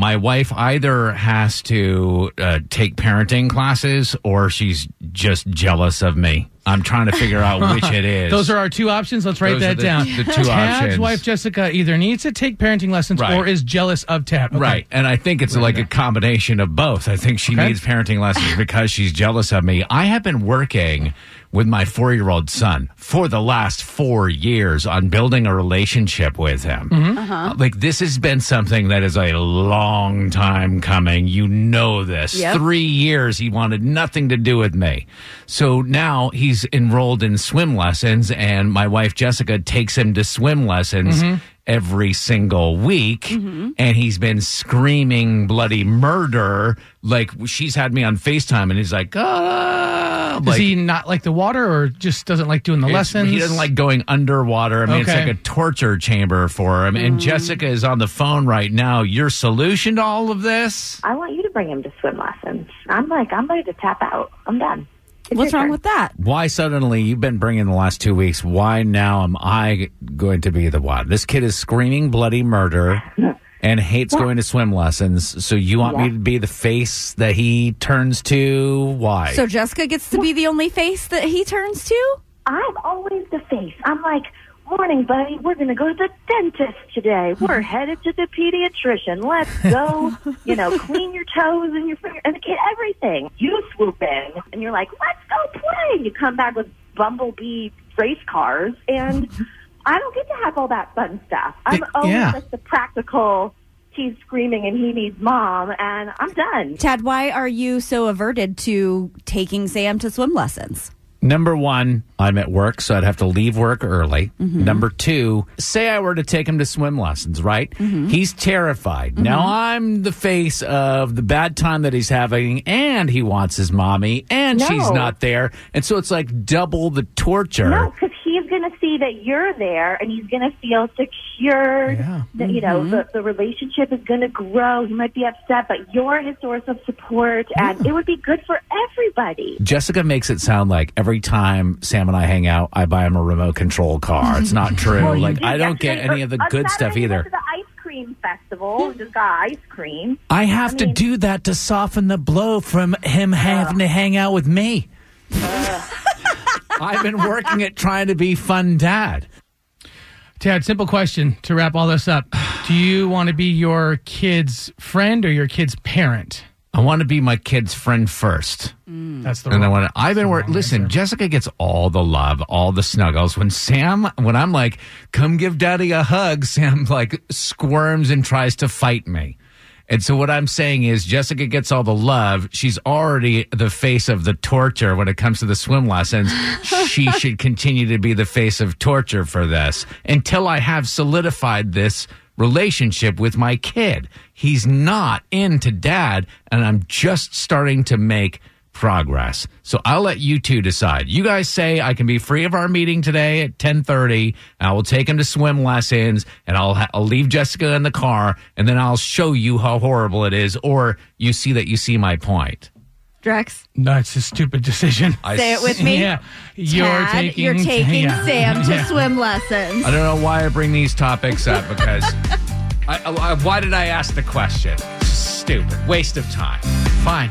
My wife either has to uh, take parenting classes or she's just jealous of me. I'm trying to figure out which it is. Those are our two options. Let's write Those that the- down. the two Tad's options. wife Jessica either needs to take parenting lessons Right. or is jealous of Tad. Okay. Right. And I think it's like a combination of both. I think she Okay. needs parenting lessons because she's jealous of me. I have been working with my four year old son for the last four years on building a relationship with him. Uh, Like, this has been something that is a long time coming. You know this. Yep. Three years he wanted nothing to do with me. So now he's enrolled in swim lessons, and my wife Jessica takes him to swim lessons every single week. And he's been screaming bloody murder. Like she's had me on FaceTime, and he's like, ah. Does like, he not like the water or just doesn't like doing the it's- lessons? He doesn't like going underwater. I mean, it's Okay. like a torture chamber for him. And mm. Jessica is on the phone right now. Your solution to all of this? I want you to bring him to swim lessons. I'm like, I'm ready to tap out. I'm done. It's What's your wrong turn. with that? Why suddenly you've been bringing the last two weeks? Why now am I going to be the one? This kid is screaming bloody murder and hates going to swim lessons. So you want me to be the face that he turns to? Why? So Jessica gets to be the only face that he turns to? I'm always the face. I'm like, morning, buddy. We're going to go to the dentist today. We're headed to the pediatrician. Let's go, you know, clean your toes and your finger and the kid, everything. You swoop in and you're like, let's go play. You come back with bumblebee race cars and I don't get to have all that fun stuff. I'm Y- always yeah. like the practical, he's screaming and he needs mom and I'm done. Tad, why are you so averted to taking Sam to swim lessons? Number one, I'm at work, so I'd have to leave work early. Mm-hmm. Number two, say I were to take him to swim lessons, right? Mm-hmm. He's terrified. Mm-hmm. Now I'm the face of the bad time that he's having, and he wants his mommy, and No. she's not there. And so it's like double the torture. No, because he's see that you're there, and he's going to feel secure. Yeah. That you know mm-hmm. the the relationship is going to grow. He might be upset, but you're his source of support, and it would be good for everybody. Jessica makes it sound like every time Sam and I hang out, I buy him a remote control car. It's not true. Well, like did I don't get any of the good stuff Saturday, you either. the ice cream festival just got ice cream. I have to mean- do that to soften the blow from him having to hang out with me. I've been working at trying to be fun dad. Tad, simple question to wrap all this up. Do you want to be your kid's friend or your kid's parent? I want to be my kid's friend first. Mm. That's the And I wrong- want to, I've been working. Listen, Jessica gets all the love, all the snuggles. When Sam, when I'm like, come give daddy a hug, Sam like squirms and tries to fight me. And so what I'm saying is Jessica gets all the love. She's already the face of the torture when it comes to the swim lessons. she should continue to be the face of torture for this until I have solidified this relationship with my kid. He's not into dad and I'm just starting to make progress. So I'll let you two decide. You guys say I can be free of our meeting today at 10:30. I will take him to swim lessons and I'll ha- I'll leave Jessica in the car and then I'll show you how horrible it is or you see that you see my point. Drex, No, it's a stupid decision. I say it with me. Yeah. You're Tad, taking, you're taking yeah. Sam to Yeah. swim lessons. I don't know why I bring these topics up because I, I, why did I ask the question? Stupid. Waste of time. Fine.